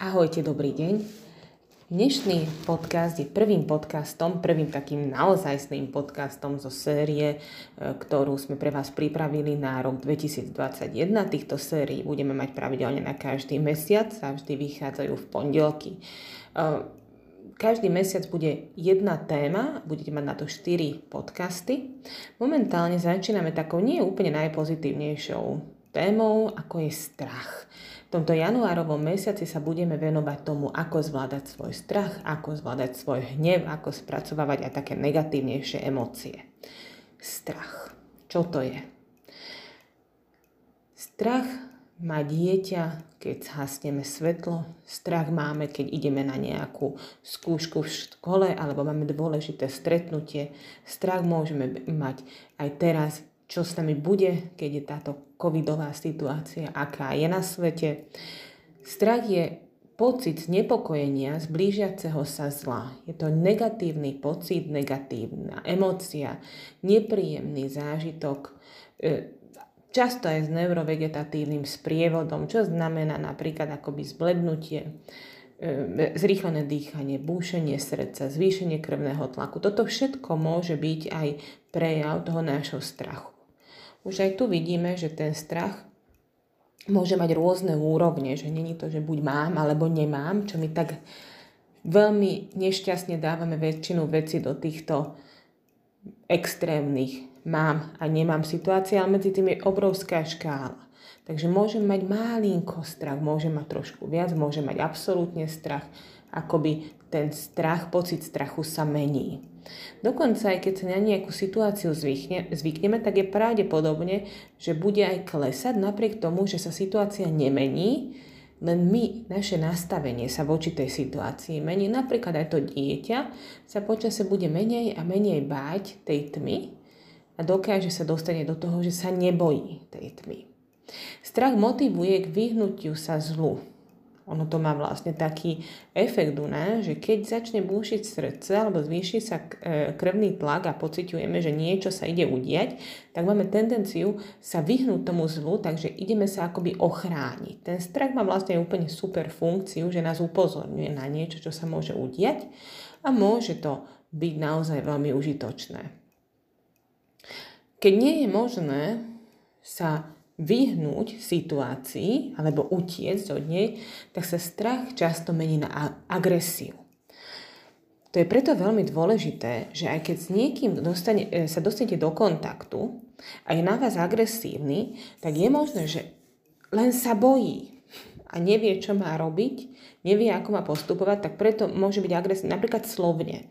Ahojte, dobrý deň. Dnešný podcast je prvým podcastom, prvým takým naozajstným podcastom zo série, e, ktorú sme pre vás pripravili na rok 2021. Týchto sérií budeme mať pravidelne na každý mesiac a vždy vychádzajú v pondelky. E, každý mesiac bude jedna téma, budete mať na to 4 podcasty. Momentálne začíname takou nie úplne najpozitívnejšou témou, ako je strach. V tomto januárovom mesiaci sa budeme venovať tomu, ako zvládať svoj strach, ako zvládať svoj hnev, ako spracovávať aj také negatívnejšie emócie. Strach. Čo to je? Strach má dieťa, keď zhasneme svetlo. Strach máme, keď ideme na nejakú skúšku v škole alebo máme dôležité stretnutie. Strach môžeme mať aj teraz, čo s nami bude, keď je táto covidová situácia, aká je na svete. Strach je pocit znepokojenia z blížiaceho sa zla. Je to negatívny pocit, negatívna emócia, nepríjemný zážitok, e, často aj s neurovegetatívnym sprievodom, čo znamená napríklad akoby zblednutie, e, zrýchlené dýchanie, búšenie srdca, zvýšenie krvného tlaku. Toto všetko môže byť aj prejav toho nášho strachu. Už aj tu vidíme, že ten strach môže mať rôzne úrovne, že není to, že buď mám alebo nemám, čo my tak veľmi nešťastne dávame väčšinu veci do týchto extrémnych mám a nemám situácie, ale medzi tým je obrovská škála. Takže môžem mať malinko strach, môžem mať trošku viac, môžem mať absolútne strach, akoby ten strach, pocit strachu sa mení. Dokonca aj keď sa na nejakú situáciu zvykne, zvykneme, tak je pravdepodobne, že bude aj klesať napriek tomu, že sa situácia nemení, len my, naše nastavenie sa voči tej situácii mení. Napríklad aj to dieťa sa počase bude menej a menej báť tej tmy a dokáže sa dostane do toho, že sa nebojí tej tmy. Strach motivuje k vyhnutiu sa zlu. Ono to má vlastne taký efekt u nás, že keď začne búšiť srdce alebo zvýši sa e, krvný tlak a pociťujeme, že niečo sa ide udiať, tak máme tendenciu sa vyhnúť tomu zlu, takže ideme sa akoby ochrániť. Ten strach má vlastne úplne super funkciu, že nás upozorňuje na niečo, čo sa môže udiať a môže to byť naozaj veľmi užitočné. Keď nie je možné sa vyhnúť situácii alebo utiecť od nej, tak sa strach často mení na agresiu. To je preto veľmi dôležité, že aj keď s niekým dostane, e, sa dostanete do kontaktu a je na vás agresívny, tak je možné, že len sa bojí a nevie, čo má robiť, nevie, ako má postupovať, tak preto môže byť agresívny napríklad slovne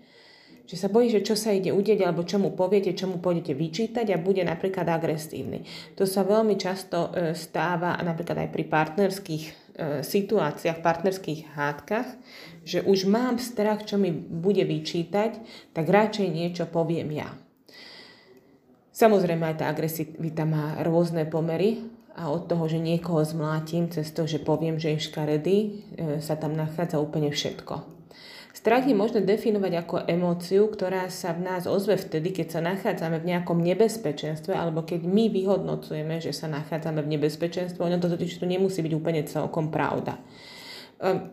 že sa bojí, že čo sa ide udieť, alebo čo mu poviete, čo mu pôjdete vyčítať a bude napríklad agresívny. To sa veľmi často e, stáva napríklad aj pri partnerských e, situáciách, partnerských hádkach, že už mám strach, čo mi bude vyčítať, tak radšej niečo poviem ja. Samozrejme aj tá agresivita má rôzne pomery a od toho, že niekoho zmlátim cez to, že poviem, že je škaredý, e, sa tam nachádza úplne všetko. Strach je možné definovať ako emóciu, ktorá sa v nás ozve vtedy, keď sa nachádzame v nejakom nebezpečenstve alebo keď my vyhodnocujeme, že sa nachádzame v nebezpečenstve. Ono to totiž tu nemusí byť úplne celkom pravda. Ehm,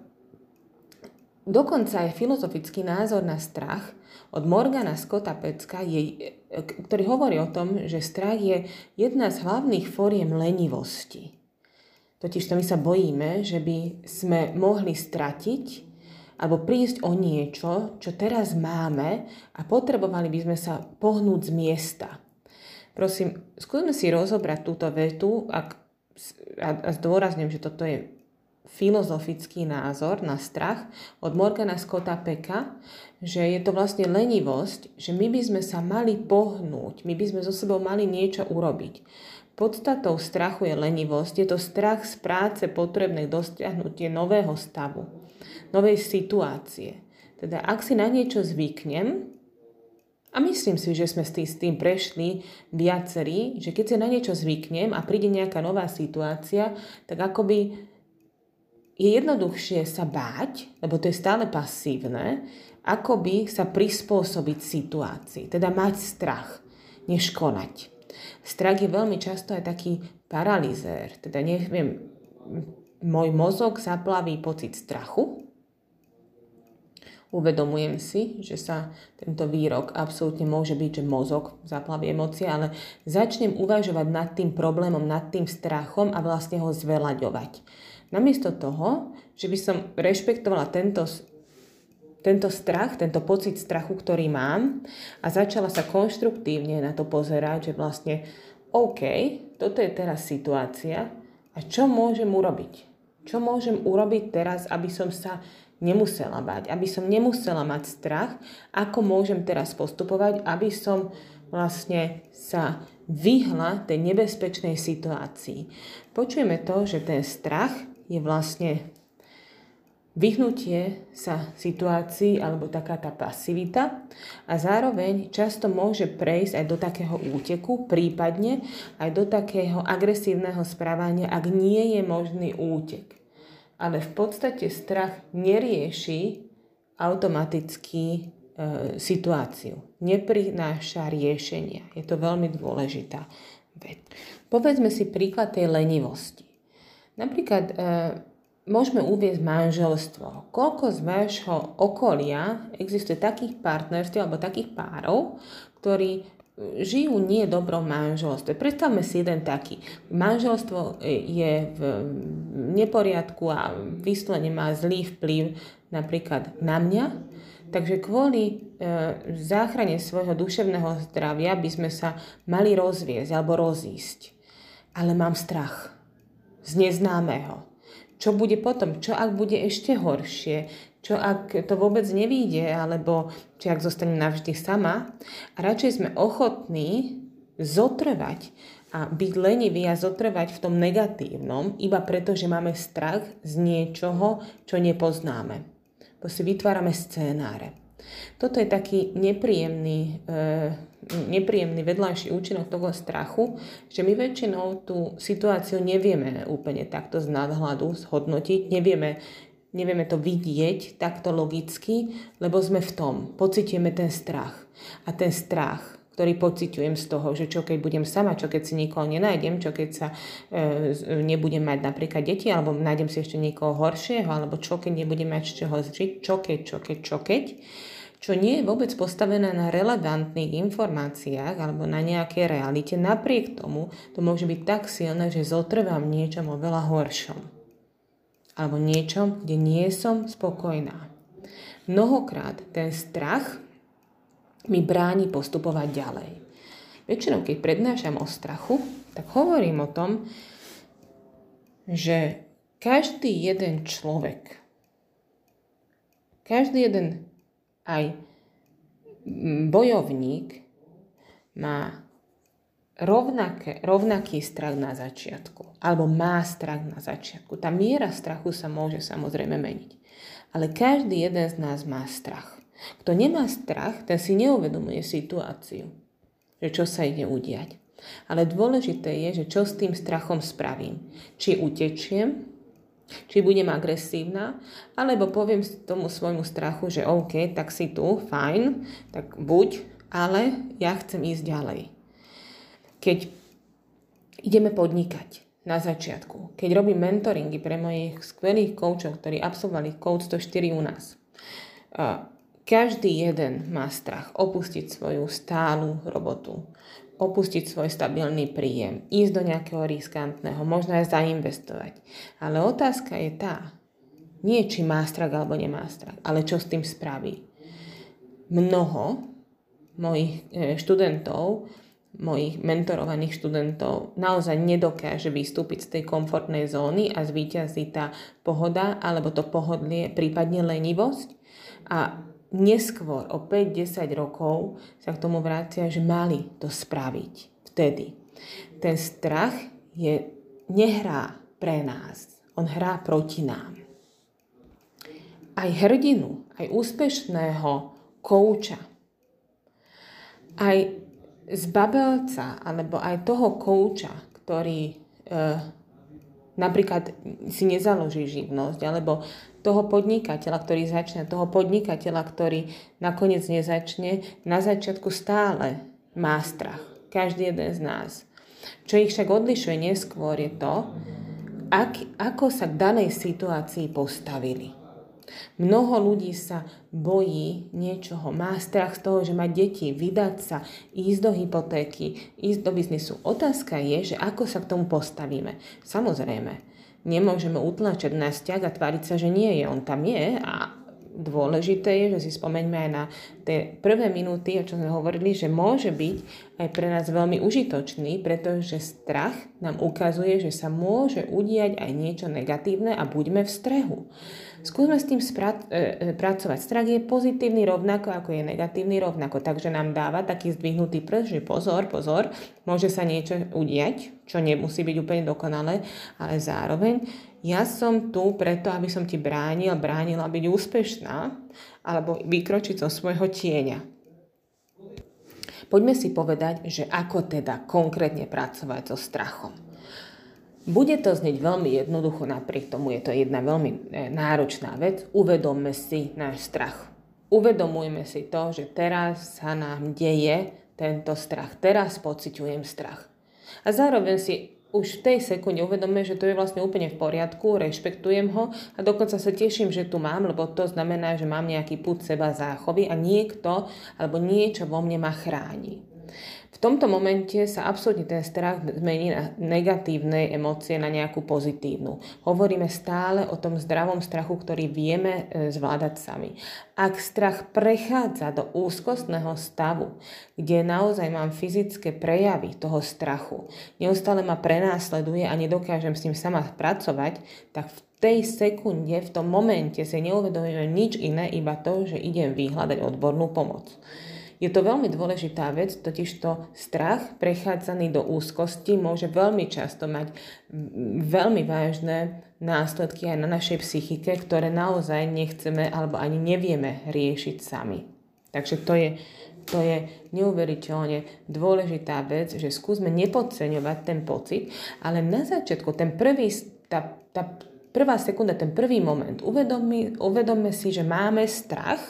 dokonca aj filozofický názor na strach od Morgana Scotta Pecka, je, ktorý hovorí o tom, že strach je jedna z hlavných fóriem lenivosti. Totiž to my sa bojíme, že by sme mohli stratiť alebo prísť o niečo, čo teraz máme a potrebovali by sme sa pohnúť z miesta. Prosím, skúsme si rozobrať túto vetu ak, a, a zdôrazňujem, že toto je filozofický názor na strach od Morgana Scotta Peka, že je to vlastne lenivosť, že my by sme sa mali pohnúť, my by sme so sebou mali niečo urobiť. Podstatou strachu je lenivosť, je to strach z práce potrebnej dosiahnutie nového stavu novej situácie. Teda ak si na niečo zvyknem, a myslím si, že sme s tým, s tým prešli viacerí, že keď si na niečo zvyknem a príde nejaká nová situácia, tak akoby je jednoduchšie sa báť, lebo to je stále pasívne, akoby sa prispôsobiť situácii, teda mať strach, než konať. Strach je veľmi často aj taký paralizér, teda neviem, môj mozog zaplaví pocit strachu, Uvedomujem si, že sa tento výrok absolútne môže byť, že mozog zaplaví emócie, ale začnem uvažovať nad tým problémom, nad tým strachom a vlastne ho zvelaďovať. Namiesto toho, že by som rešpektovala tento, tento strach, tento pocit strachu, ktorý mám a začala sa konštruktívne na to pozerať, že vlastne OK, toto je teraz situácia a čo môžem urobiť? Čo môžem urobiť teraz, aby som sa nemusela bať, aby som nemusela mať strach, ako môžem teraz postupovať, aby som vlastne sa vyhla tej nebezpečnej situácii. Počujeme to, že ten strach je vlastne vyhnutie sa situácii alebo taká tá pasivita a zároveň často môže prejsť aj do takého úteku, prípadne aj do takého agresívneho správania, ak nie je možný útek ale v podstate strach nerieši automaticky e, situáciu. Neprináša riešenia. Je to veľmi dôležitá vec. Povedzme si príklad tej lenivosti. Napríklad e, môžeme uvieť manželstvo. Koľko z vášho okolia existuje takých partnerstiev alebo takých párov, ktorí žijú nie dobrom manželstve. Predstavme si jeden taký. Manželstvo je v neporiadku a vyslovene má zlý vplyv napríklad na mňa, takže kvôli e, záchrane svojho duševného zdravia by sme sa mali rozviesť alebo rozísť. Ale mám strach z neznámeho. Čo bude potom? Čo ak bude ešte horšie? Čo ak to vôbec nevíde, alebo či ak zostanem navždy sama. A radšej sme ochotní zotrvať a byť lenivý a zotrvať v tom negatívnom, iba preto, že máme strach z niečoho, čo nepoznáme. Bo si vytvárame scénáre. Toto je taký nepríjemný, e, nepríjemný vedľajší účinok toho strachu, že my väčšinou tú situáciu nevieme úplne takto z nadhľadu zhodnotiť, nevieme nevieme to vidieť takto logicky, lebo sme v tom, pocitujeme ten strach. A ten strach, ktorý pociťujem z toho, že čo keď budem sama, čo keď si nikoho nenájdem, čo keď sa e, nebudem mať napríklad deti, alebo nájdem si ešte niekoho horšieho, alebo čo keď nebudem mať z čoho žiť, čo keď, čo keď, čo keď, čo nie je vôbec postavené na relevantných informáciách alebo na nejakej realite. Napriek tomu to môže byť tak silné, že zotrvám niečom oveľa horšom alebo niečom, kde nie som spokojná. Mnohokrát ten strach mi bráni postupovať ďalej. Väčšinou, keď prednášam o strachu, tak hovorím o tom, že každý jeden človek, každý jeden aj bojovník má rovnaké, rovnaký strach na začiatku, alebo má strach na začiatku. Tá miera strachu sa môže samozrejme meniť. Ale každý jeden z nás má strach. Kto nemá strach, ten si neuvedomuje situáciu, že čo sa ide udiať. Ale dôležité je, že čo s tým strachom spravím. Či utečiem, či budem agresívna, alebo poviem tomu svojmu strachu, že OK, tak si tu, fajn, tak buď, ale ja chcem ísť ďalej keď ideme podnikať na začiatku, keď robím mentoringy pre mojich skvelých koučov, ktorí absolvovali Coach 104 u nás, každý jeden má strach opustiť svoju stálu robotu, opustiť svoj stabilný príjem, ísť do nejakého riskantného, možno aj zainvestovať. Ale otázka je tá, nie či má strach alebo nemá strach, ale čo s tým spraví. Mnoho mojich e, študentov mojich mentorovaných študentov naozaj nedokáže vystúpiť z tej komfortnej zóny a zvíťazí tá pohoda alebo to pohodlie, prípadne lenivosť. A neskôr, o 5-10 rokov, sa k tomu vrácia, že mali to spraviť vtedy. Ten strach je, nehrá pre nás, on hrá proti nám. Aj hrdinu, aj úspešného kouča, aj z babelca alebo aj toho kouča, ktorý e, napríklad si nezaloží živnosť, alebo toho podnikateľa, ktorý začne, toho podnikateľa, ktorý nakoniec nezačne, na začiatku stále má strach. Každý jeden z nás. Čo ich však odlišuje neskôr je to, ak, ako sa k danej situácii postavili. Mnoho ľudí sa bojí niečoho, má strach z toho, že má deti, vydať sa, ísť do hypotéky, ísť do biznisu. Otázka je, že ako sa k tomu postavíme. Samozrejme, nemôžeme utlačať na vzťah a tváriť sa, že nie je. On tam je a dôležité je, že si spomeňme aj na tie prvé minúty, o čom sme hovorili, že môže byť aj pre nás veľmi užitočný, pretože strach nám ukazuje, že sa môže udiať aj niečo negatívne a buďme v strehu. Skúsme s tým spra- e, e, pracovať. Strach je pozitívny rovnako, ako je negatívny rovnako. Takže nám dáva taký zdvihnutý prst, že pozor, pozor, môže sa niečo udiať, čo nemusí byť úplne dokonalé, ale zároveň ja som tu preto, aby som ti bránil, bránila byť úspešná alebo vykročiť zo svojho tieňa. Poďme si povedať, že ako teda konkrétne pracovať so strachom. Bude to znieť veľmi jednoducho, napriek tomu je to jedna veľmi e, náročná vec. Uvedomme si náš strach. Uvedomujme si to, že teraz sa nám deje tento strach. Teraz pociťujem strach. A zároveň si už v tej sekunde uvedomíme, že to je vlastne úplne v poriadku, rešpektujem ho a dokonca sa teším, že tu mám, lebo to znamená, že mám nejaký put seba záchovy a niekto alebo niečo vo mne ma chráni. V tomto momente sa absolútne ten strach zmení na negatívne emócie na nejakú pozitívnu. Hovoríme stále o tom zdravom strachu, ktorý vieme e, zvládať sami. Ak strach prechádza do úzkostného stavu, kde naozaj mám fyzické prejavy toho strachu, neustále ma prenásleduje a nedokážem s ním sama pracovať, tak v tej sekunde, v tom momente si neuvedomujem nič iné, iba to, že idem vyhľadať odbornú pomoc. Je to veľmi dôležitá vec, totiž to strach prechádzaný do úzkosti môže veľmi často mať veľmi vážne následky aj na našej psychike, ktoré naozaj nechceme alebo ani nevieme riešiť sami. Takže to je, to je neuveriteľne dôležitá vec, že skúsme nepodceňovať ten pocit, ale na začiatku, ten prvý, tá, tá prvá sekunda, ten prvý moment, uvedomme, uvedomme si, že máme strach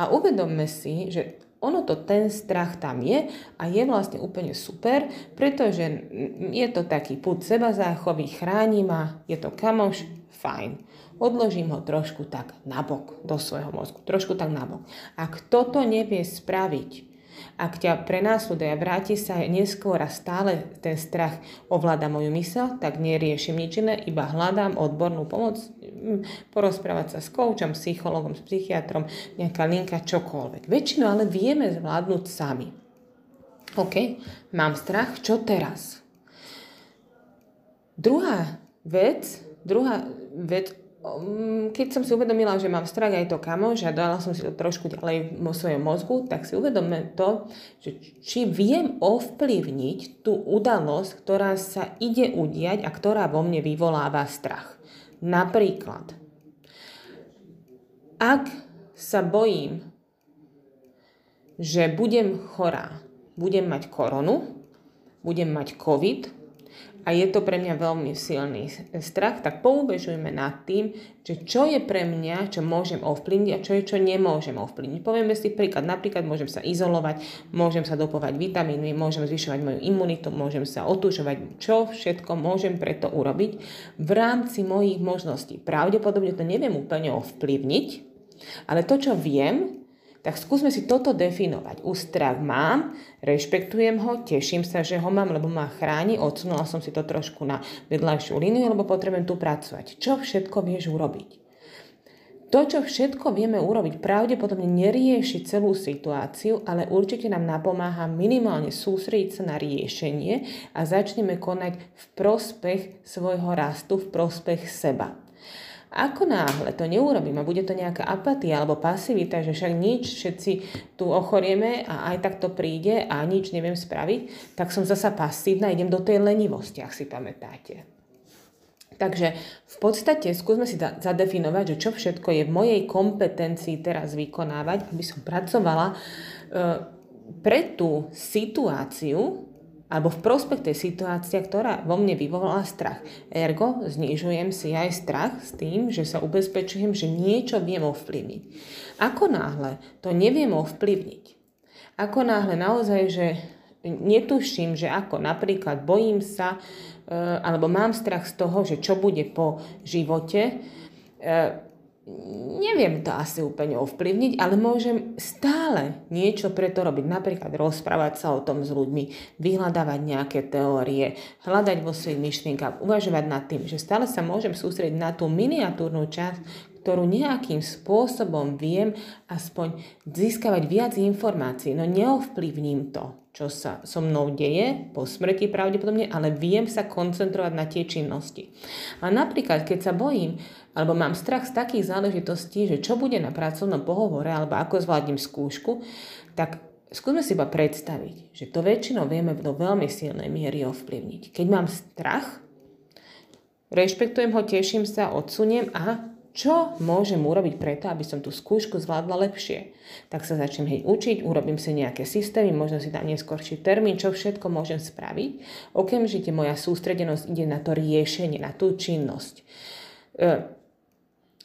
a uvedomme si, že ono to, ten strach tam je a je vlastne úplne super, pretože je to taký put seba záchovy, chráni ma, je to kamoš, fajn. Odložím ho trošku tak nabok do svojho mozgu, trošku tak nabok. Ak toto nevie spraviť, ak ťa prenásleduje a vráti sa neskôr a stále ten strach ovláda moju mysel, tak neriešim nič iné, iba hľadám odbornú pomoc, porozprávať sa s koučom, psychologom, s psychiatrom, nejaká linka, čokoľvek. Väčšinu ale vieme zvládnuť sami. OK, mám strach, čo teraz? Druhá vec, druhá vec, keď som si uvedomila, že mám strach aj to kamoš a dala som si to trošku ďalej vo svojom mozgu, tak si uvedomme to, že či viem ovplyvniť tú udalosť, ktorá sa ide udiať a ktorá vo mne vyvoláva strach. Napríklad, ak sa bojím, že budem chorá, budem mať koronu, budem mať COVID, a je to pre mňa veľmi silný strach, tak poubežujme nad tým, že čo je pre mňa, čo môžem ovplyvniť a čo je, čo nemôžem ovplyvniť. Povieme si príklad, napríklad môžem sa izolovať, môžem sa dopovať vitamíny, môžem zvyšovať moju imunitu, môžem sa otúžovať, čo všetko môžem preto urobiť v rámci mojich možností. Pravdepodobne to neviem úplne ovplyvniť, ale to, čo viem, tak skúsme si toto definovať. Ústrach mám, rešpektujem ho, teším sa, že ho mám, lebo ma chráni, odsunula som si to trošku na vedľajšiu líniu, lebo potrebujem tu pracovať. Čo všetko vieš urobiť? To, čo všetko vieme urobiť, pravdepodobne nerieši celú situáciu, ale určite nám napomáha minimálne sústrediť sa na riešenie a začneme konať v prospech svojho rastu, v prospech seba. Ako náhle to neurobím a bude to nejaká apatia alebo pasivita, že však nič, všetci tu ochorieme a aj tak to príde a nič neviem spraviť, tak som zasa pasívna, idem do tej lenivosti, ak si pamätáte. Takže v podstate skúsme si zadefinovať, že čo všetko je v mojej kompetencii teraz vykonávať, aby som pracovala e, pre tú situáciu, alebo v prospech tej situácie, ktorá vo mne vyvolala strach. Ergo znižujem si aj strach s tým, že sa ubezpečujem, že niečo viem ovplyvniť. Ako náhle to neviem ovplyvniť, ako náhle naozaj, že netuším, že ako napríklad bojím sa, e, alebo mám strach z toho, že čo bude po živote, e, neviem to asi úplne ovplyvniť, ale môžem stále niečo preto robiť. Napríklad rozprávať sa o tom s ľuďmi, vyhľadávať nejaké teórie, hľadať vo svojich myšlienkach, uvažovať nad tým, že stále sa môžem sústrediť na tú miniatúrnu časť, ktorú nejakým spôsobom viem aspoň získavať viac informácií. No neovplyvním to, čo sa so mnou deje po smrti pravdepodobne, ale viem sa koncentrovať na tie činnosti. A napríklad, keď sa bojím, alebo mám strach z takých záležitostí, že čo bude na pracovnom pohovore, alebo ako zvládnem skúšku, tak skúsme si iba predstaviť, že to väčšinou vieme do veľmi silnej miery ovplyvniť. Keď mám strach, rešpektujem ho, teším sa, odsuniem a čo môžem urobiť preto, aby som tú skúšku zvládla lepšie. Tak sa začnem hej učiť, urobím si nejaké systémy, možno si dám neskôrší termín, čo všetko môžem spraviť. Okamžite moja sústredenosť ide na to riešenie, na tú činnosť. E,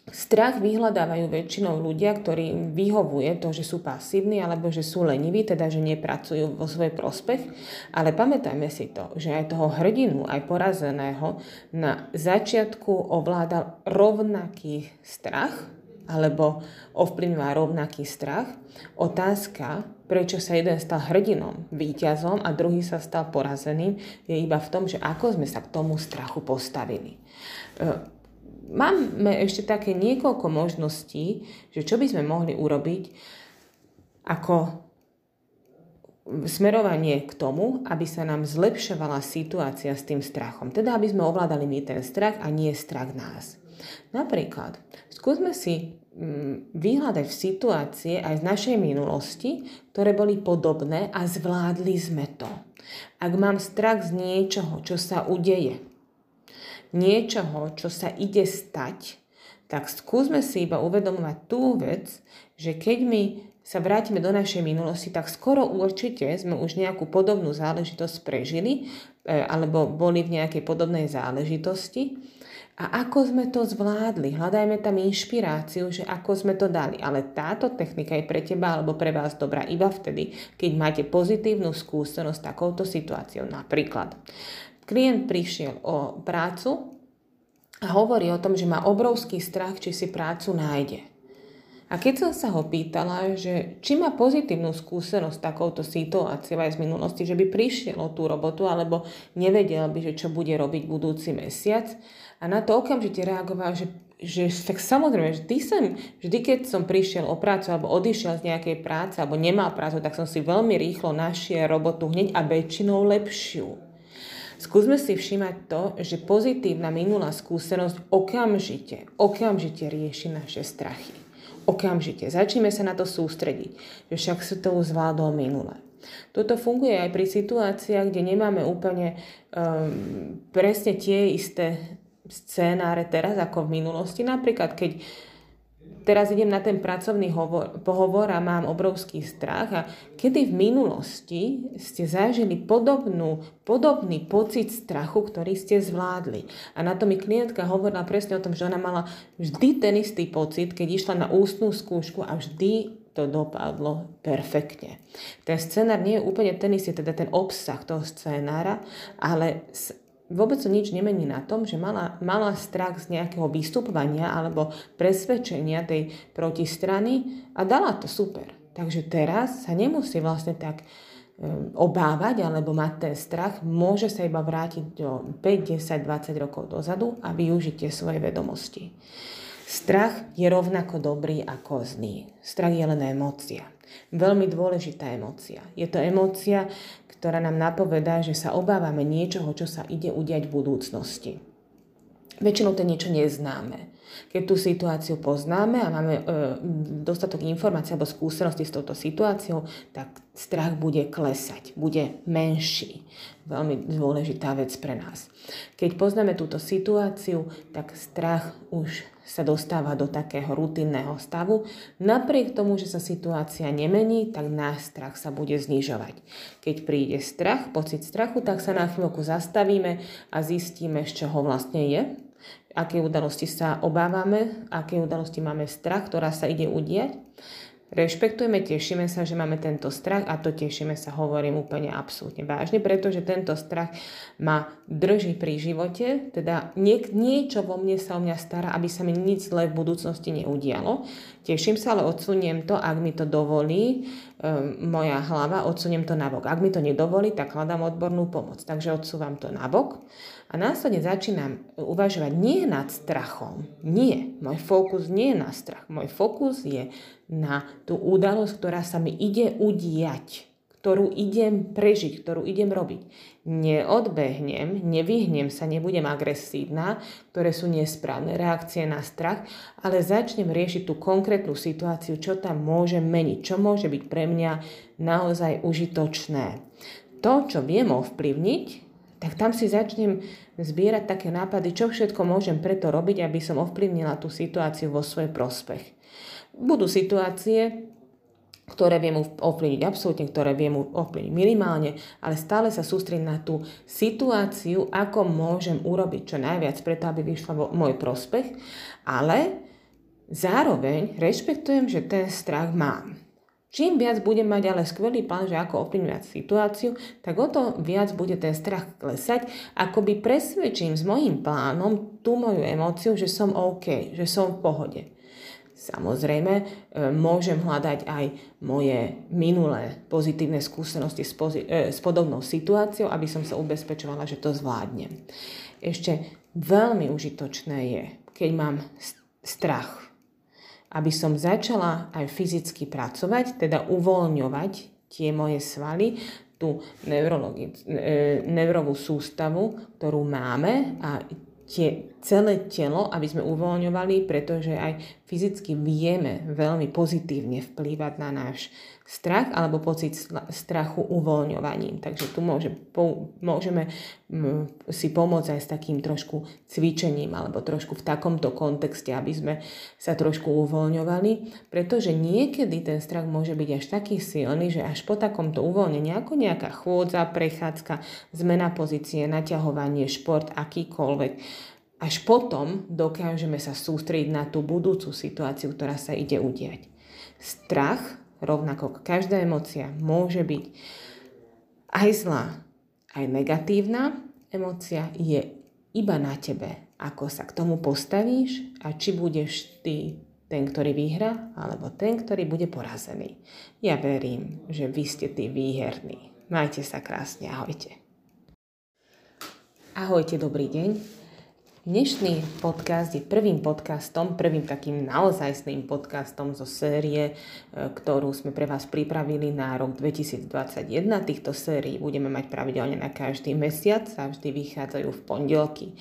Strach vyhľadávajú väčšinou ľudia, ktorí vyhovuje to, že sú pasívni alebo že sú leniví, teda že nepracujú vo svoj prospech. Ale pamätajme si to, že aj toho hrdinu, aj porazeného na začiatku ovládal rovnaký strach alebo ovplyvňoval rovnaký strach. Otázka, prečo sa jeden stal hrdinom, víťazom a druhý sa stal porazeným, je iba v tom, že ako sme sa k tomu strachu postavili e, máme ešte také niekoľko možností, že čo by sme mohli urobiť ako smerovanie k tomu, aby sa nám zlepšovala situácia s tým strachom. Teda, aby sme ovládali my ten strach a nie strach nás. Napríklad, skúsme si mm, vyhľadať v situácie aj z našej minulosti, ktoré boli podobné a zvládli sme to. Ak mám strach z niečoho, čo sa udeje, niečoho, čo sa ide stať, tak skúsme si iba uvedomovať tú vec, že keď my sa vrátime do našej minulosti, tak skoro určite sme už nejakú podobnú záležitosť prežili e, alebo boli v nejakej podobnej záležitosti. A ako sme to zvládli? Hľadajme tam inšpiráciu, že ako sme to dali. Ale táto technika je pre teba alebo pre vás dobrá iba vtedy, keď máte pozitívnu skúsenosť s takouto situáciou. Napríklad, Klient prišiel o prácu a hovorí o tom, že má obrovský strach, či si prácu nájde. A keď som sa ho pýtala, že či má pozitívnu skúsenosť s takouto situáciou aj z minulosti, že by prišiel o tú robotu, alebo nevedel by, že čo bude robiť budúci mesiac, a na to okamžite reagoval, že, že tak samozrejme, ty sem, vždy keď som prišiel o prácu alebo odišiel z nejakej práce alebo nemal prácu, tak som si veľmi rýchlo našiel robotu hneď a väčšinou lepšiu. Skúsme si všímať to, že pozitívna minulá skúsenosť okamžite, okamžite rieši naše strachy. Okamžite. Začneme sa na to sústrediť, že však sa to zvládol minule. Toto funguje aj pri situáciách, kde nemáme úplne um, presne tie isté scénáre teraz ako v minulosti. Napríklad, keď teraz idem na ten pracovný hovor, pohovor a mám obrovský strach a kedy v minulosti ste zažili podobnú, podobný pocit strachu, ktorý ste zvládli. A na to mi klientka hovorila presne o tom, že ona mala vždy ten istý pocit, keď išla na ústnú skúšku a vždy to dopadlo perfektne. Ten scenár nie je úplne ten istý, teda ten obsah toho scenára, ale vôbec to nič nemení na tom, že mala, mala strach z nejakého vystupovania alebo presvedčenia tej protistrany a dala to super. Takže teraz sa nemusí vlastne tak um, obávať alebo mať ten strach, môže sa iba vrátiť do 5, 10, 20 rokov dozadu a využiť tie svoje vedomosti. Strach je rovnako dobrý ako zný. Strach je len emócia. Veľmi dôležitá emócia. Je to emócia, ktorá nám napovedá, že sa obávame niečoho, čo sa ide udiať v budúcnosti. Väčšinou to niečo neznáme. Keď tú situáciu poznáme a máme e, dostatok informácií alebo skúsenosti s touto situáciou, tak strach bude klesať, bude menší. Veľmi dôležitá vec pre nás. Keď poznáme túto situáciu, tak strach už sa dostáva do takého rutinného stavu. Napriek tomu, že sa situácia nemení, tak náš strach sa bude znižovať. Keď príde strach, pocit strachu, tak sa na chvíľku zastavíme a zistíme, z čoho vlastne je, aké udalosti sa obávame, aké udalosti máme strach, ktorá sa ide udiať. Rešpektujeme, tešíme sa, že máme tento strach a to tešíme sa, hovorím úplne absolútne vážne, pretože tento strach ma drží pri živote, teda nie, niečo vo mne sa o mňa stará, aby sa mi nič zlé v budúcnosti neudialo. Teším sa, ale odsuniem to, ak mi to dovolí moja hlava, odsuniem to nabok. Ak mi to nedovolí, tak hľadám odbornú pomoc. Takže odsúvam to nabok a následne začínam uvažovať nie nad strachom. Nie, môj fokus nie je na strach. Môj fokus je na tú udalosť, ktorá sa mi ide udiať ktorú idem prežiť, ktorú idem robiť. Neodbehnem, nevyhnem sa, nebudem agresívna, ktoré sú nesprávne reakcie na strach, ale začnem riešiť tú konkrétnu situáciu, čo tam môže meniť, čo môže byť pre mňa naozaj užitočné. To, čo viem ovplyvniť, tak tam si začnem zbierať také nápady, čo všetko môžem preto robiť, aby som ovplyvnila tú situáciu vo svoj prospech. Budú situácie, ktoré viem ovplyvniť absolútne, ktoré viem ovplyvniť minimálne, ale stále sa sústrediť na tú situáciu, ako môžem urobiť čo najviac preto, aby vyšla vo môj prospech, ale zároveň rešpektujem, že ten strach mám. Čím viac budem mať ale skvelý plán, že ako ovplyvňovať situáciu, tak o to viac bude ten strach klesať, akoby presvedčím s mojím plánom tú moju emóciu, že som OK, že som v pohode. Samozrejme, e, môžem hľadať aj moje minulé pozitívne skúsenosti e, s podobnou situáciou, aby som sa ubezpečovala, že to zvládnem. Ešte veľmi užitočné je, keď mám strach, aby som začala aj fyzicky pracovať, teda uvoľňovať tie moje svaly, tú e, neurovú sústavu, ktorú máme a tie, celé telo, aby sme uvoľňovali, pretože aj fyzicky vieme veľmi pozitívne vplývať na náš strach alebo pocit strachu uvoľňovaním. Takže tu môže, po, môžeme m, si pomôcť aj s takým trošku cvičením alebo trošku v takomto kontexte, aby sme sa trošku uvoľňovali, pretože niekedy ten strach môže byť až taký silný, že až po takomto uvoľnení, ako nejaká chôdza, prechádzka, zmena pozície, naťahovanie, šport, akýkoľvek, až potom dokážeme sa sústrediť na tú budúcu situáciu, ktorá sa ide udiať. Strach, rovnako každá emocia, môže byť aj zlá, aj negatívna. Emocia je iba na tebe, ako sa k tomu postavíš a či budeš ty ten, ktorý vyhra, alebo ten, ktorý bude porazený. Ja verím, že vy ste tí výherní. Majte sa krásne, ahojte. Ahojte, dobrý deň. Dnešný podcast je prvým podcastom, prvým takým naozajstným podcastom zo série, e, ktorú sme pre vás pripravili na rok 2021. Týchto sérií budeme mať pravidelne na každý mesiac a vždy vychádzajú v pondelky. E,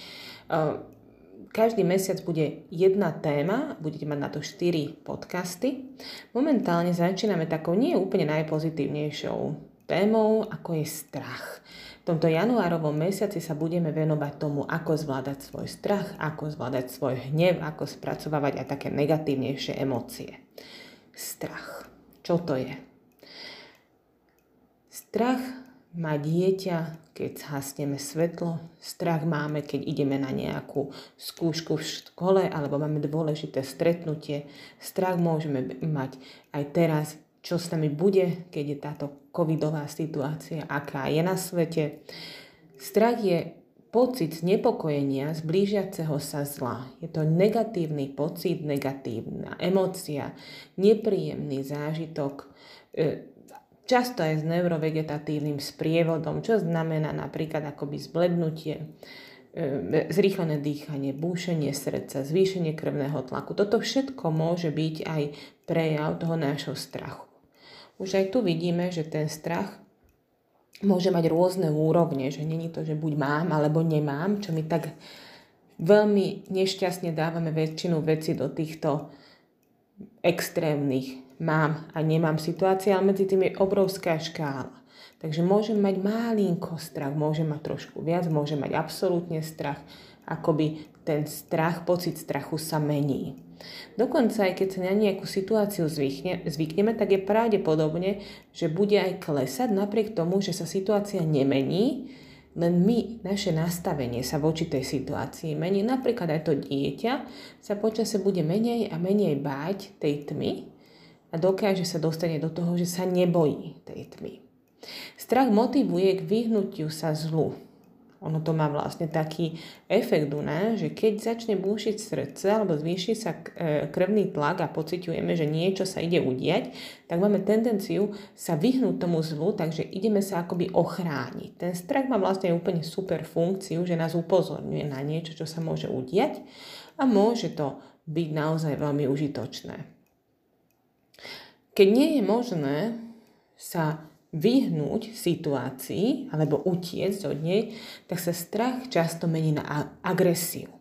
každý mesiac bude jedna téma, budete mať na to 4 podcasty. Momentálne začíname takou nie úplne najpozitívnejšou témou, ako je strach. V tomto januárovom mesiaci sa budeme venovať tomu, ako zvládať svoj strach, ako zvládať svoj hnev, ako spracovávať aj také negatívnejšie emócie. Strach. Čo to je? Strach má dieťa, keď zhasneme svetlo. Strach máme, keď ideme na nejakú skúšku v škole alebo máme dôležité stretnutie. Strach môžeme mať aj teraz, čo s nami bude, keď je táto covidová situácia, aká je na svete. Strach je pocit znepokojenia z blížiaceho sa zla. Je to negatívny pocit, negatívna emócia, nepríjemný zážitok, e, často aj s neurovegetatívnym sprievodom, čo znamená napríklad akoby zblednutie, e, zrýchlené dýchanie, búšenie srdca, zvýšenie krvného tlaku. Toto všetko môže byť aj prejav toho nášho strachu. Už aj tu vidíme, že ten strach môže mať rôzne úrovne, že není to, že buď mám alebo nemám, čo my tak veľmi nešťastne dávame väčšinu veci do týchto extrémnych mám a nemám situácií, ale medzi tým je obrovská škála. Takže môžem mať malinko strach, môžem mať trošku viac, môžem mať absolútne strach, akoby ten strach, pocit strachu sa mení. Dokonca aj keď sa na nejakú situáciu zvykne, zvykneme, tak je pravdepodobne, že bude aj klesať napriek tomu, že sa situácia nemení, len my, naše nastavenie sa voči tej situácii mení. Napríklad aj to dieťa sa počase bude menej a menej báť tej tmy a dokáže sa dostane do toho, že sa nebojí tej tmy. Strach motivuje k vyhnutiu sa zlu. Ono to má vlastne taký efekt u nás, že keď začne búšiť srdce alebo zvýši sa e, krvný tlak a pociťujeme, že niečo sa ide udiať, tak máme tendenciu sa vyhnúť tomu zlu, takže ideme sa akoby ochrániť. Ten strach má vlastne úplne super funkciu, že nás upozorňuje na niečo, čo sa môže udiať a môže to byť naozaj veľmi užitočné. Keď nie je možné sa vyhnúť situácii alebo utiecť od nej, tak sa strach často mení na agresiu.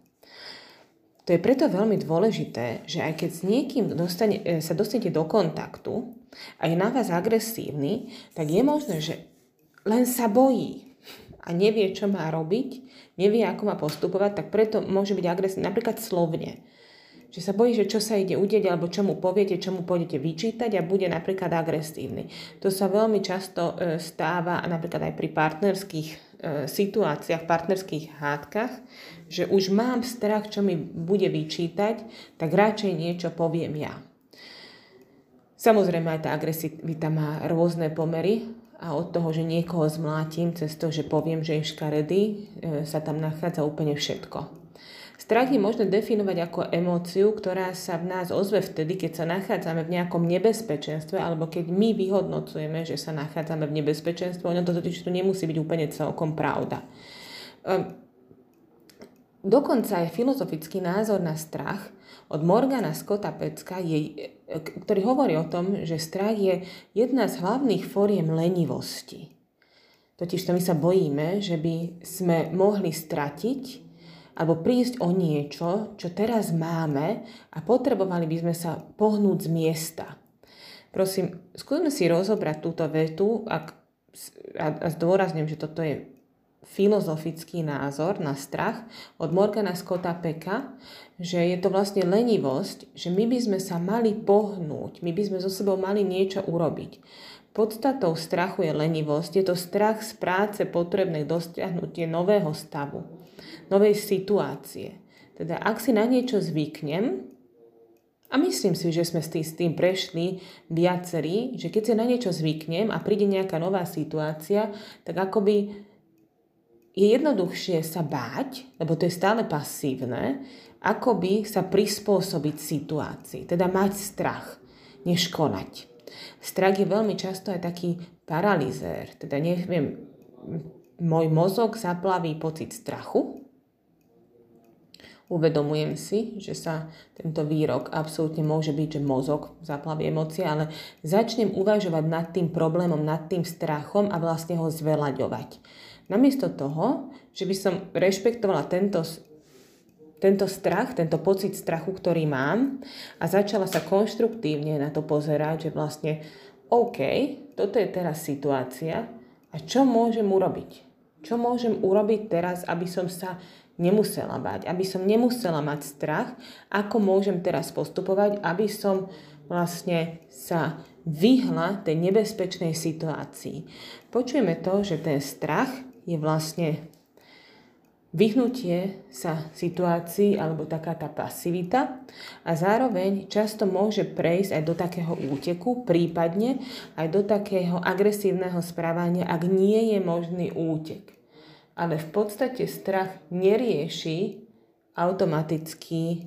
To je preto veľmi dôležité, že aj keď s niekým dostane, e, sa dostanete do kontaktu a je na vás agresívny, tak je možné, že len sa bojí a nevie, čo má robiť, nevie, ako má postupovať, tak preto môže byť agresívny napríklad slovne že sa bojí, že čo sa ide udieť, alebo čo mu poviete, čo mu pôjdete vyčítať a bude napríklad agresívny. To sa veľmi často e, stáva napríklad aj pri partnerských e, situáciách, partnerských hádkach, že už mám strach, čo mi bude vyčítať, tak radšej niečo poviem ja. Samozrejme aj tá agresivita má rôzne pomery a od toho, že niekoho zmlátim cez to, že poviem, že je škaredý, e, sa tam nachádza úplne všetko. Strach je možné definovať ako emóciu, ktorá sa v nás ozve vtedy, keď sa nachádzame v nejakom nebezpečenstve alebo keď my vyhodnocujeme, že sa nachádzame v nebezpečenstve. Ono to totiž tu nemusí byť úplne celkom pravda. Ehm, dokonca aj filozofický názor na strach od Morgana Scotta Pecka, je, ktorý hovorí o tom, že strach je jedna z hlavných fóriem lenivosti. Totiž to my sa bojíme, že by sme mohli stratiť alebo prísť o niečo, čo teraz máme a potrebovali by sme sa pohnúť z miesta. Prosím, skúsme si rozobrať túto vetu ak, a, a zdôrazním, že toto je filozofický názor na strach od Morgana Scotta Peka, že je to vlastne lenivosť, že my by sme sa mali pohnúť, my by sme so sebou mali niečo urobiť. Podstatou strachu je lenivosť, je to strach z práce potrebnej dosiahnutie nového stavu novej situácie. Teda ak si na niečo zvyknem, a myslím si, že sme s tým, prešli viacerí, že keď si na niečo zvyknem a príde nejaká nová situácia, tak akoby je jednoduchšie sa báť, lebo to je stále pasívne, akoby sa prispôsobiť situácii, teda mať strach, než konať. Strach je veľmi často aj taký paralizér, teda neviem, môj mozog zaplaví pocit strachu, Uvedomujem si, že sa tento výrok absolútne môže byť, že mozog zaplaví emócie, ale začnem uvažovať nad tým problémom, nad tým strachom a vlastne ho zvelaďovať. Namiesto toho, že by som rešpektovala tento, tento strach, tento pocit strachu, ktorý mám a začala sa konštruktívne na to pozerať, že vlastne OK, toto je teraz situácia a čo môžem urobiť? Čo môžem urobiť teraz, aby som sa nemusela bať, aby som nemusela mať strach, ako môžem teraz postupovať, aby som vlastne sa vyhla tej nebezpečnej situácii. Počujeme to, že ten strach je vlastne vyhnutie sa situácii alebo taká tá pasivita a zároveň často môže prejsť aj do takého úteku, prípadne aj do takého agresívneho správania, ak nie je možný útek ale v podstate strach nerieši automaticky e,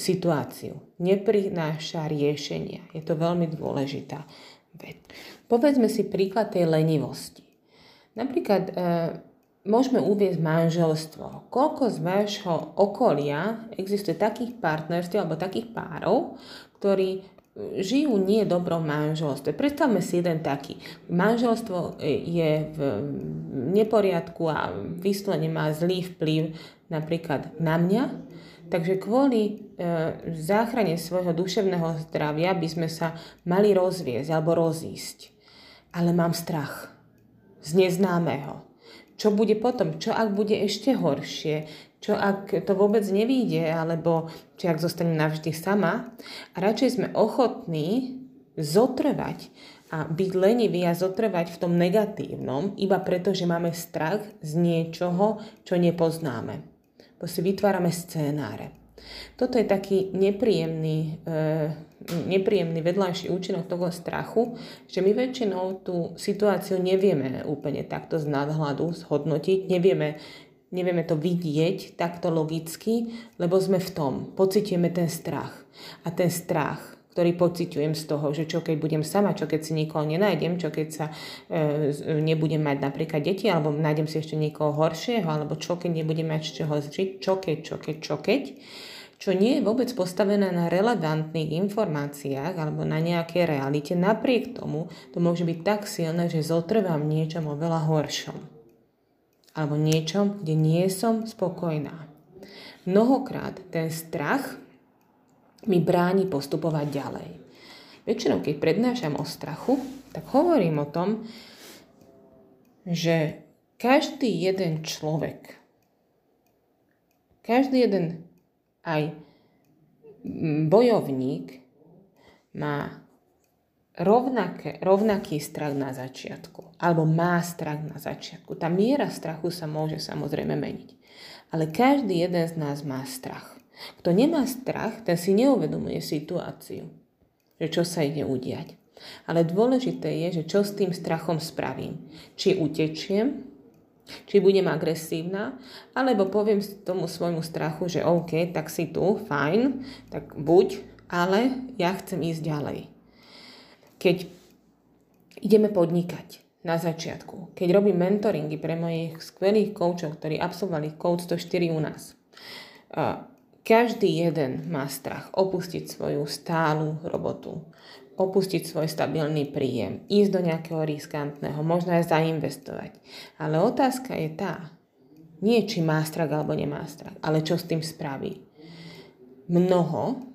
situáciu. Neprináša riešenia. Je to veľmi dôležitá vec. Povedzme si príklad tej lenivosti. Napríklad e, môžeme uvieť manželstvo. Koľko z vášho okolia existuje takých partnerstiev alebo takých párov, ktorí žijú nie dobrom manželstve. Predstavme si jeden taký. Manželstvo je v neporiadku a vyslovene má zlý vplyv napríklad na mňa, takže kvôli e, záchrane svojho duševného zdravia by sme sa mali rozviesť alebo rozísť. Ale mám strach z neznámeho. Čo bude potom? Čo ak bude ešte horšie? Čo ak to vôbec nevíde, alebo či ak zostanem navždy sama. A radšej sme ochotní zotrvať a byť lenivý a zotrvať v tom negatívnom, iba preto, že máme strach z niečoho, čo nepoznáme. Bo si vytvárame scénáre. Toto je taký nepríjemný e, nepríjemný vedľajší účinok toho strachu, že my väčšinou tú situáciu nevieme úplne takto z nadhľadu zhodnotiť, nevieme, nevieme to vidieť takto logicky, lebo sme v tom, pocitujeme ten strach. A ten strach ktorý pociťujem z toho, že čo keď budem sama, čo keď si nikoho nenájdem, čo keď sa e, nebudem mať napríklad deti, alebo nájdem si ešte niekoho horšieho, alebo čo keď nebudem mať z čoho žiť, čo keď, čo keď, čo keď, čo nie je vôbec postavené na relevantných informáciách alebo na nejakej realite, napriek tomu to môže byť tak silné, že zotrvám niečom oveľa horšom. Alebo niečom, kde nie som spokojná. Mnohokrát ten strach mi bráni postupovať ďalej. Väčšinou, keď prednášam o strachu, tak hovorím o tom, že každý jeden človek, každý jeden aj bojovník má rovnaké, rovnaký strach na začiatku, alebo má strach na začiatku. Tá miera strachu sa môže samozrejme meniť. Ale každý jeden z nás má strach. Kto nemá strach, ten si neuvedomuje situáciu, že čo sa ide udiať. Ale dôležité je, že čo s tým strachom spravím. Či utečiem, či budem agresívna, alebo poviem tomu svojmu strachu, že OK, tak si tu, fajn, tak buď, ale ja chcem ísť ďalej. Keď ideme podnikať na začiatku, keď robím mentoringy pre mojich skvelých koučov, ktorí absolvovali Coach 104 u nás, každý jeden má strach opustiť svoju stálu robotu, opustiť svoj stabilný príjem, ísť do nejakého riskantného, možno aj zainvestovať. Ale otázka je tá, nie či má strach alebo nemá strach, ale čo s tým spraví. Mnoho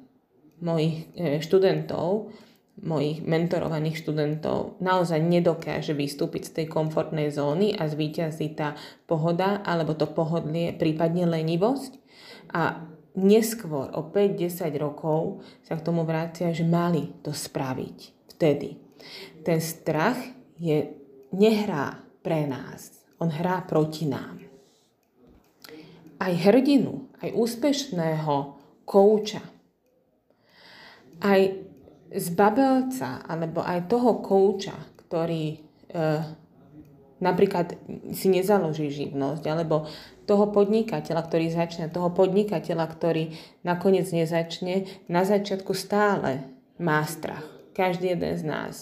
mojich e, študentov, mojich mentorovaných študentov naozaj nedokáže vystúpiť z tej komfortnej zóny a zvíťazí tá pohoda alebo to pohodlie, prípadne lenivosť a neskôr, o 5-10 rokov, sa k tomu vracia, že mali to spraviť vtedy. Ten strach je, nehrá pre nás, on hrá proti nám. Aj hrdinu, aj úspešného kouča, aj z babelca, alebo aj toho kouča, ktorý e, napríklad si nezaloží živnosť, alebo toho podnikateľa, ktorý začne, toho podnikateľa, ktorý nakoniec nezačne, na začiatku stále má strach. Každý jeden z nás.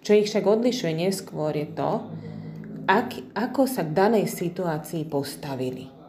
Čo ich však odlišuje neskôr je to, ak, ako sa k danej situácii postavili.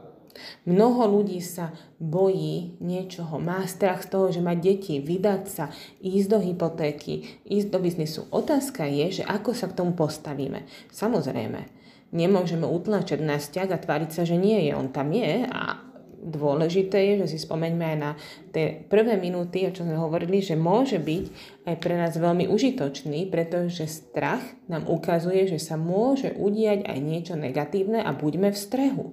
Mnoho ľudí sa bojí niečoho, má strach z toho, že má deti, vydať sa, ísť do hypotéky, ísť do biznisu. Otázka je, že ako sa k tomu postavíme. Samozrejme, nemôžeme utlačať na vzťah a tváriť sa, že nie je. On tam je a dôležité je, že si spomeňme aj na tie prvé minúty, o čom sme hovorili, že môže byť aj pre nás veľmi užitočný, pretože strach nám ukazuje, že sa môže udiať aj niečo negatívne a buďme v strehu.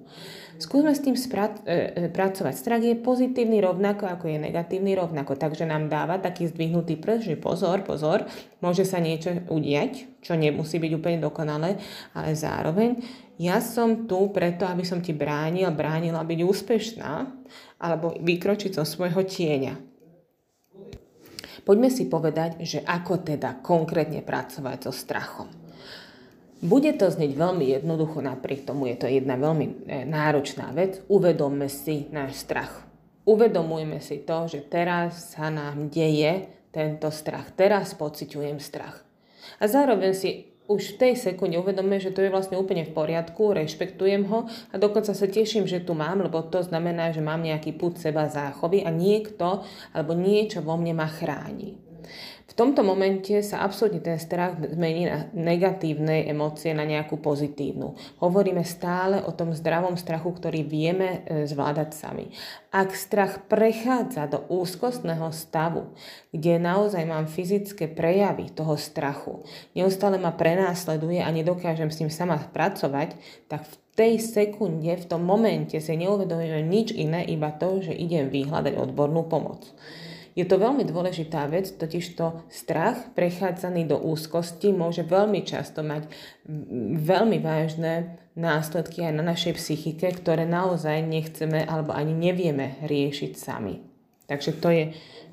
Skúsme s tým spra- e, e, pracovať. Strach je pozitívny rovnako, ako je negatívny rovnako. Takže nám dáva taký zdvihnutý prst, že pozor, pozor, môže sa niečo udiať, čo nemusí byť úplne dokonalé, ale zároveň ja som tu preto, aby som ti bránil, bránila byť úspešná alebo vykročiť zo svojho tieňa. Poďme si povedať, že ako teda konkrétne pracovať so strachom. Bude to znieť veľmi jednoducho, napriek tomu je to jedna veľmi e, náročná vec. Uvedomme si náš strach. Uvedomujme si to, že teraz sa nám deje tento strach. Teraz pociťujem strach. A zároveň si už v tej sekunde uvedomme, že to je vlastne úplne v poriadku, rešpektujem ho a dokonca sa teším, že tu mám, lebo to znamená, že mám nejaký put seba záchovy a niekto alebo niečo vo mne ma chráni. V tomto momente sa absolútne ten strach zmení na negatívne emócie na nejakú pozitívnu. Hovoríme stále o tom zdravom strachu, ktorý vieme e, zvládať sami. Ak strach prechádza do úzkostného stavu, kde naozaj mám fyzické prejavy toho strachu, neustále ma prenásleduje a nedokážem s ním sama pracovať, tak v tej sekunde, v tom momente si neuvedomujeme nič iné, iba to, že idem vyhľadať odbornú pomoc. Je to veľmi dôležitá vec, totižto strach prechádzaný do úzkosti môže veľmi často mať veľmi vážne následky aj na našej psychike, ktoré naozaj nechceme alebo ani nevieme riešiť sami. Takže to je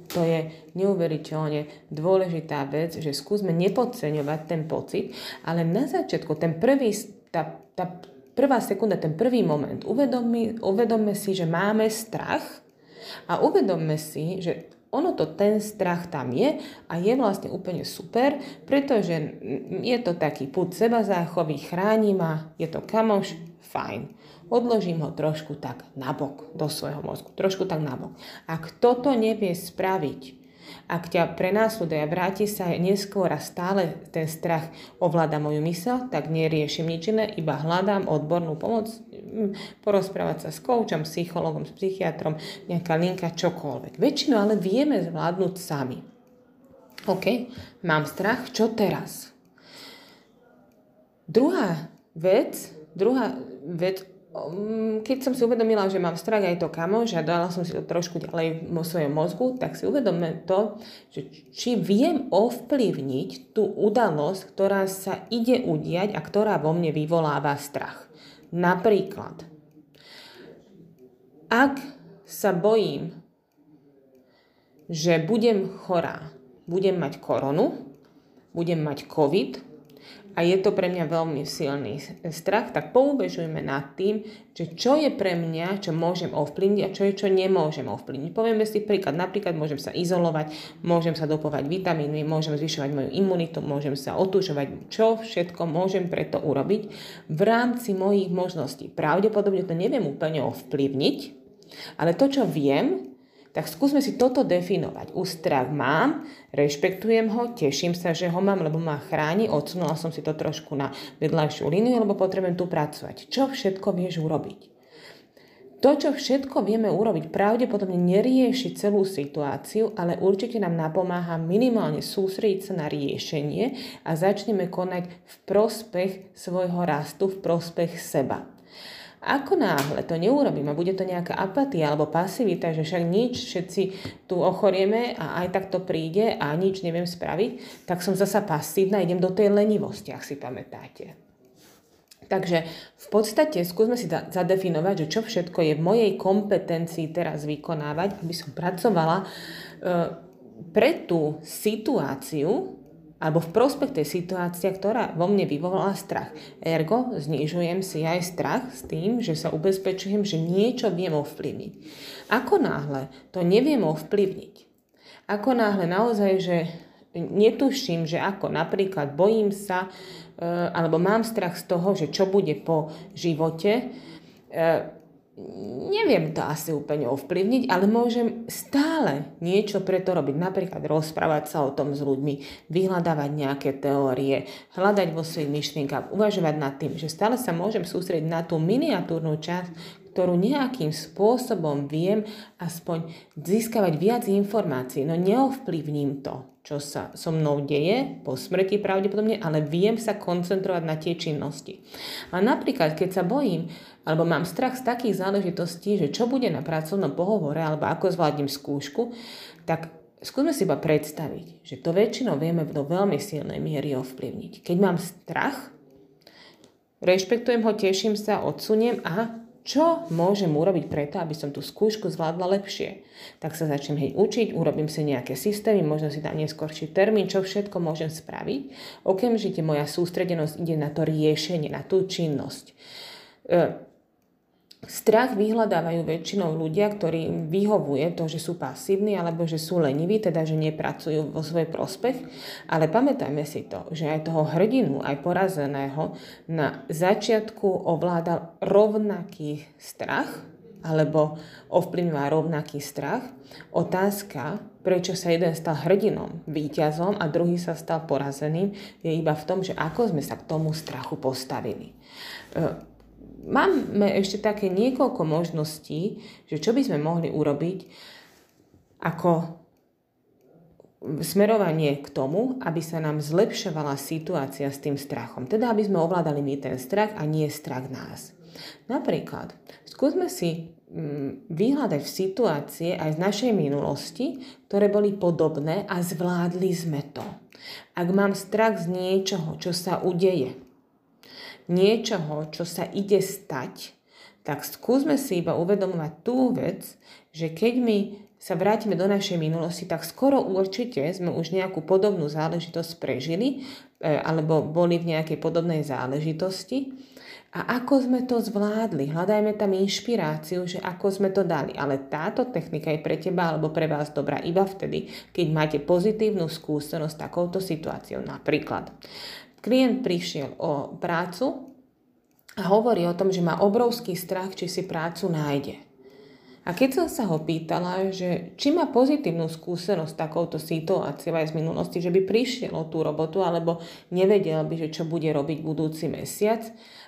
to je neuveriteľne dôležitá vec, že skúsme nepodceňovať ten pocit, ale na začiatku, ten prvý, tá, tá prvá sekunda, ten prvý moment, uvedomme, uvedomme si, že máme strach a uvedomme si, že ono to, ten strach tam je a je vlastne úplne super, pretože je to taký put seba záchový, chráni ma, je to kamoš, fajn odložím ho trošku tak nabok do svojho mozgu. Trošku tak nabok. Ak toto nevie spraviť, ak ťa prenásleduje a vráti sa neskôr a stále ten strach ovláda moju mysel, tak neriešim nič iné, iba hľadám odbornú pomoc, porozprávať sa s koučom, psychologom, s psychiatrom, nejaká linka, čokoľvek. Väčšinu ale vieme zvládnuť sami. OK, mám strach, čo teraz? Druhá vec, druhá vec, keď som si uvedomila, že mám strach aj to kamoš a dala som si to trošku ďalej vo svojom mozgu, tak si uvedomme to, že či viem ovplyvniť tú udalosť, ktorá sa ide udiať a ktorá vo mne vyvoláva strach. Napríklad, ak sa bojím, že budem chorá, budem mať koronu, budem mať COVID, a je to pre mňa veľmi silný strach, tak poubežujme nad tým, že čo je pre mňa, čo môžem ovplyvniť a čo je, čo nemôžem ovplyvniť. Povieme si príklad, napríklad môžem sa izolovať, môžem sa dopovať vitamínmi, môžem zvyšovať moju imunitu, môžem sa otúžovať, čo všetko môžem preto urobiť v rámci mojich možností. Pravdepodobne to neviem úplne ovplyvniť, ale to, čo viem, tak skúsme si toto definovať. Ústrach mám, rešpektujem ho, teším sa, že ho mám, lebo ma chráni, odsunula som si to trošku na vedľajšiu líniu, lebo potrebujem tu pracovať. Čo všetko vieš urobiť? To, čo všetko vieme urobiť, pravdepodobne nerieši celú situáciu, ale určite nám napomáha minimálne sústrediť sa na riešenie a začneme konať v prospech svojho rastu, v prospech seba. Ako náhle to neurobím a bude to nejaká apatia alebo pasivita, že však nič, všetci tu ochorieme a aj tak to príde a nič neviem spraviť, tak som zasa pasívna, idem do tej lenivosti, ak si pamätáte. Takže v podstate skúsme si zadefinovať, že čo všetko je v mojej kompetencii teraz vykonávať, aby som pracovala e, pre tú situáciu, alebo v prospech tej situácie, ktorá vo mne vyvolala strach. Ergo, znižujem si aj strach s tým, že sa ubezpečujem, že niečo viem ovplyvniť. Ako náhle to neviem ovplyvniť, ako náhle naozaj, že netuším, že ako napríklad bojím sa, e, alebo mám strach z toho, že čo bude po živote, e, neviem to asi úplne ovplyvniť, ale môžem stále niečo pre to robiť. Napríklad rozprávať sa o tom s ľuďmi, vyhľadávať nejaké teórie, hľadať vo svojich myšlienkach, uvažovať nad tým, že stále sa môžem sústrediť na tú miniatúrnu časť, ktorú nejakým spôsobom viem aspoň získavať viac informácií. No neovplyvním to, čo sa so mnou deje po smrti pravdepodobne, ale viem sa koncentrovať na tie činnosti. A napríklad, keď sa bojím, alebo mám strach z takých záležitostí, že čo bude na pracovnom pohovore, alebo ako zvládnem skúšku, tak skúsme si iba predstaviť, že to väčšinou vieme do veľmi silnej miery ovplyvniť. Keď mám strach, rešpektujem ho, teším sa, odsuniem a čo môžem urobiť preto, aby som tú skúšku zvládla lepšie. Tak sa začnem hej učiť, urobím si nejaké systémy, možno si dám neskôrší termín, čo všetko môžem spraviť. Okamžite moja sústredenosť ide na to riešenie, na tú činnosť. E, Strach vyhľadávajú väčšinou ľudia, ktorí vyhovuje to, že sú pasívni alebo že sú leniví, teda že nepracujú vo svoj prospech. Ale pamätajme si to, že aj toho hrdinu, aj porazeného na začiatku ovládal rovnaký strach alebo ovplyvňoval rovnaký strach. Otázka, prečo sa jeden stal hrdinom, víťazom a druhý sa stal porazeným, je iba v tom, že ako sme sa k tomu strachu postavili e, máme ešte také niekoľko možností, že čo by sme mohli urobiť ako smerovanie k tomu, aby sa nám zlepšovala situácia s tým strachom. Teda, aby sme ovládali my ten strach a nie strach nás. Napríklad, skúsme si mm, vyhľadať v situácie aj z našej minulosti, ktoré boli podobné a zvládli sme to. Ak mám strach z niečoho, čo sa udeje, niečoho, čo sa ide stať, tak skúsme si iba uvedomovať tú vec, že keď mi sa vrátime do našej minulosti, tak skoro určite sme už nejakú podobnú záležitosť prežili e, alebo boli v nejakej podobnej záležitosti. A ako sme to zvládli? Hľadajme tam inšpiráciu, že ako sme to dali. Ale táto technika je pre teba alebo pre vás dobrá iba vtedy, keď máte pozitívnu skúsenosť s takouto situáciou. Napríklad, klient prišiel o prácu a hovorí o tom, že má obrovský strach, či si prácu nájde. A keď som sa ho pýtala, že či má pozitívnu skúsenosť s takouto situáciou aj z minulosti, že by prišiel o tú robotu alebo nevedel by, že čo bude robiť budúci mesiac,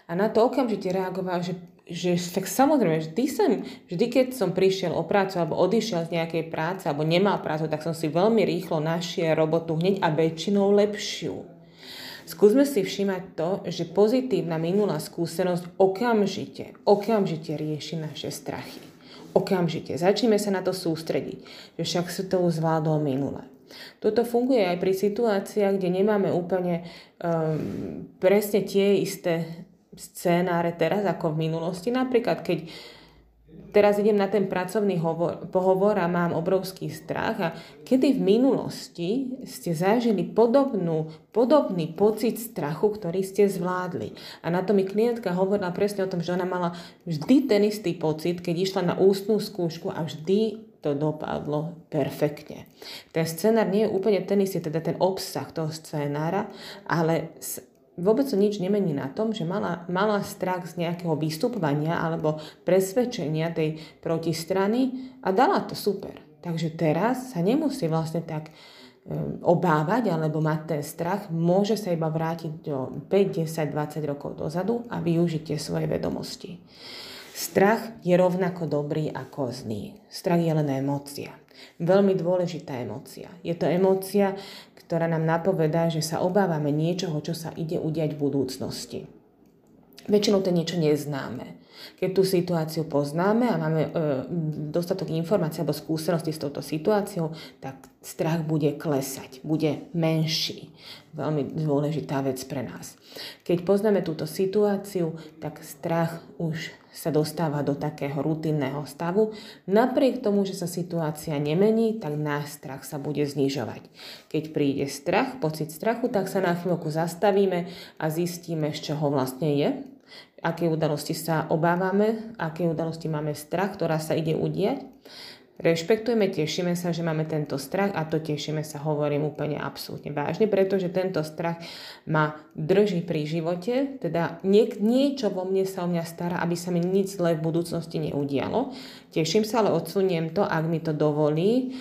a na to okamžite reagoval, že, že tak samozrejme, vždy, som, vždy keď som prišiel o prácu alebo odišiel z nejakej práce alebo nemal prácu, tak som si veľmi rýchlo našiel robotu hneď a väčšinou lepšiu. Skúsme si všímať to, že pozitívna minulá skúsenosť okamžite, okamžite rieši naše strachy okamžite. Začneme sa na to sústrediť, že však sa to už zvládol minule. Toto funguje aj pri situáciách, kde nemáme úplne um, presne tie isté scénáre teraz ako v minulosti. Napríklad, keď teraz idem na ten pracovný hovor, pohovor a mám obrovský strach a kedy v minulosti ste zažili podobnú, podobný pocit strachu, ktorý ste zvládli. A na to mi klientka hovorila presne o tom, že ona mala vždy ten istý pocit, keď išla na ústnú skúšku a vždy to dopadlo perfektne. Ten scenár nie je úplne ten istý, teda ten obsah toho scenára, ale vôbec to nič nemení na tom, že mala, mala strach z nejakého vystupovania alebo presvedčenia tej protistrany a dala to super. Takže teraz sa nemusí vlastne tak um, obávať alebo mať ten strach, môže sa iba vrátiť do 5, 10, 20 rokov dozadu a využiť tie svoje vedomosti. Strach je rovnako dobrý ako zlý. Strach je len emócia. Veľmi dôležitá emócia. Je to emócia, ktorá nám napovedá, že sa obávame niečoho, čo sa ide udiať v budúcnosti. Väčšinou to niečo neznáme. Keď tú situáciu poznáme a máme e, dostatok informácií alebo skúsenosti s touto situáciou, tak strach bude klesať, bude menší. Veľmi dôležitá vec pre nás. Keď poznáme túto situáciu, tak strach už sa dostáva do takého rutinného stavu. Napriek tomu, že sa situácia nemení, tak náš strach sa bude znižovať. Keď príde strach, pocit strachu, tak sa na chvíľku zastavíme a zistíme, z čoho vlastne je, aké udalosti sa obávame, aké udalosti máme strach, ktorá sa ide udiať rešpektujeme, tešíme sa, že máme tento strach a to tešíme sa, hovorím úplne absolútne vážne, pretože tento strach ma drží pri živote, teda nie, niečo vo mne sa o mňa stará, aby sa mi nič zlé v budúcnosti neudialo. Teším sa, ale odsuniem to, ak mi to dovolí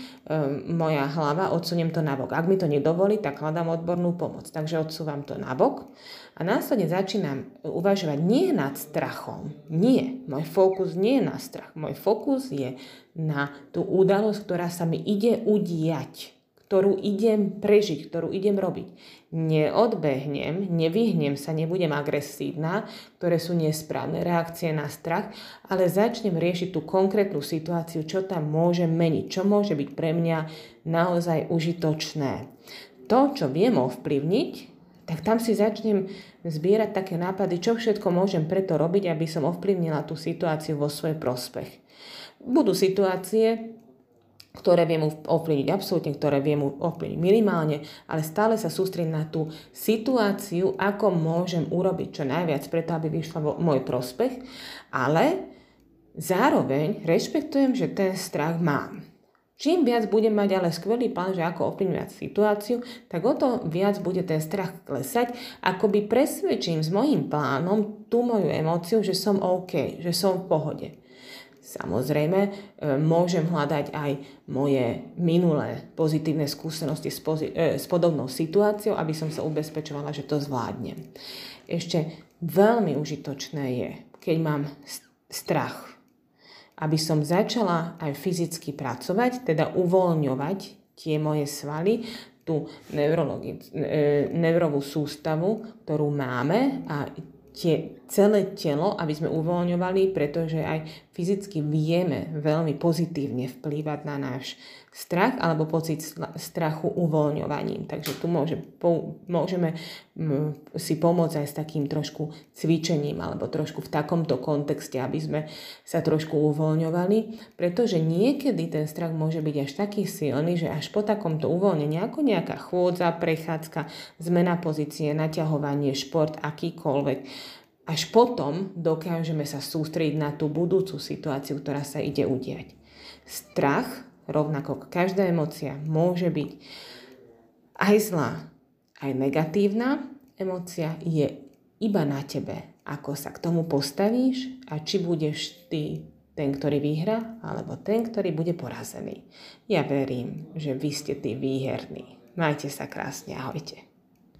moja hlava, odsuniem to nabok. Ak mi to nedovolí, tak hľadám odbornú pomoc. Takže odsúvam to nabok a následne začínam uvažovať nie nad strachom. Nie. Môj fokus nie je na strach. Môj fokus je na tú udalosť, ktorá sa mi ide udiať ktorú idem prežiť, ktorú idem robiť. Neodbehnem, nevyhnem sa, nebudem agresívna, ktoré sú nesprávne reakcie na strach, ale začnem riešiť tú konkrétnu situáciu, čo tam môže meniť, čo môže byť pre mňa naozaj užitočné. To, čo viem ovplyvniť, tak tam si začnem zbierať také nápady, čo všetko môžem preto robiť, aby som ovplyvnila tú situáciu vo svoj prospech. Budú situácie, ktoré viem ovplyvniť absolútne, ktoré viem ovplyvniť minimálne, ale stále sa sústrediť na tú situáciu, ako môžem urobiť čo najviac preto, aby vyšla vo môj prospech, ale zároveň rešpektujem, že ten strach mám. Čím viac budem mať ale skvelý plán, že ako ovplyvňovať situáciu, tak o to viac bude ten strach klesať, akoby presvedčím s mojím plánom tú moju emóciu, že som OK, že som v pohode. Samozrejme, e, môžem hľadať aj moje minulé pozitívne skúsenosti s, pozi- e, s podobnou situáciou, aby som sa ubezpečovala, že to zvládnem. Ešte veľmi užitočné je, keď mám strach aby som začala aj fyzicky pracovať, teda uvoľňovať tie moje svaly, tú e, neurovú sústavu, ktorú máme a tie celé telo, aby sme uvoľňovali, pretože aj fyzicky vieme veľmi pozitívne vplývať na náš strach alebo pocit strachu uvoľňovaním. Takže tu môže, po, môžeme si pomôcť aj s takým trošku cvičením alebo trošku v takomto kontexte, aby sme sa trošku uvoľňovali, pretože niekedy ten strach môže byť až taký silný, že až po takomto uvoľnení, ako nejaká chôdza, prechádzka, zmena pozície, naťahovanie, šport, akýkoľvek, až potom dokážeme sa sústrediť na tú budúcu situáciu, ktorá sa ide udiať. Strach, rovnako každá emocia, môže byť aj zlá, aj negatívna emocia, je iba na tebe, ako sa k tomu postavíš a či budeš ty ten, ktorý vyhra, alebo ten, ktorý bude porazený. Ja verím, že vy ste tí výherní. Majte sa krásne, ahojte.